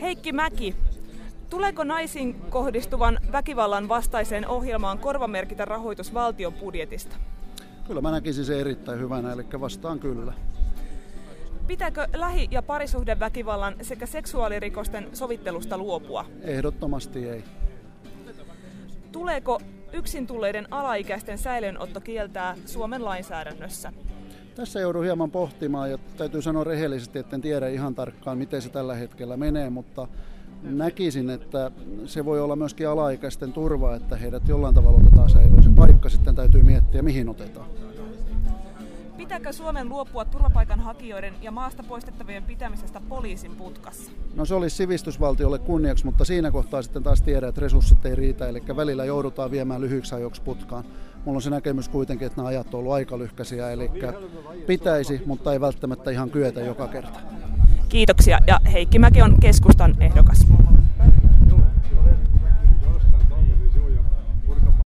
Heikki Mäki, tuleeko naisiin kohdistuvan väkivallan vastaiseen ohjelmaan korvamerkitä rahoitus valtion budjetista? Kyllä mä näkisin se erittäin hyvänä, eli vastaan kyllä. Pitääkö lähi- ja parisuhdeväkivallan sekä seksuaalirikosten sovittelusta luopua? Ehdottomasti ei. Tuleeko yksin tulleiden alaikäisten säilönotto kieltää Suomen lainsäädännössä? Tässä joudun hieman pohtimaan ja täytyy sanoa rehellisesti, että en tiedä ihan tarkkaan, miten se tällä hetkellä menee, mutta näkisin, että se voi olla myöskin alaikäisten turva, että heidät jollain tavalla otetaan säilöön. Se paikka sitten täytyy miettiä, mihin otetaan. Pitääkö Suomen luopua turvapaikanhakijoiden ja maasta poistettavien pitämisestä poliisin putkassa? No se olisi sivistysvaltiolle kunniaksi, mutta siinä kohtaa sitten taas tiedän, että resurssit ei riitä, eli välillä joudutaan viemään lyhyiksi ajoiksi putkaan. Mulla on se näkemys kuitenkin, että nämä ajat on ollut aika lyhkäisiä, eli pitäisi, mutta ei välttämättä ihan kyetä joka kerta. Kiitoksia ja Heikki Mäki on keskustan ehdokas.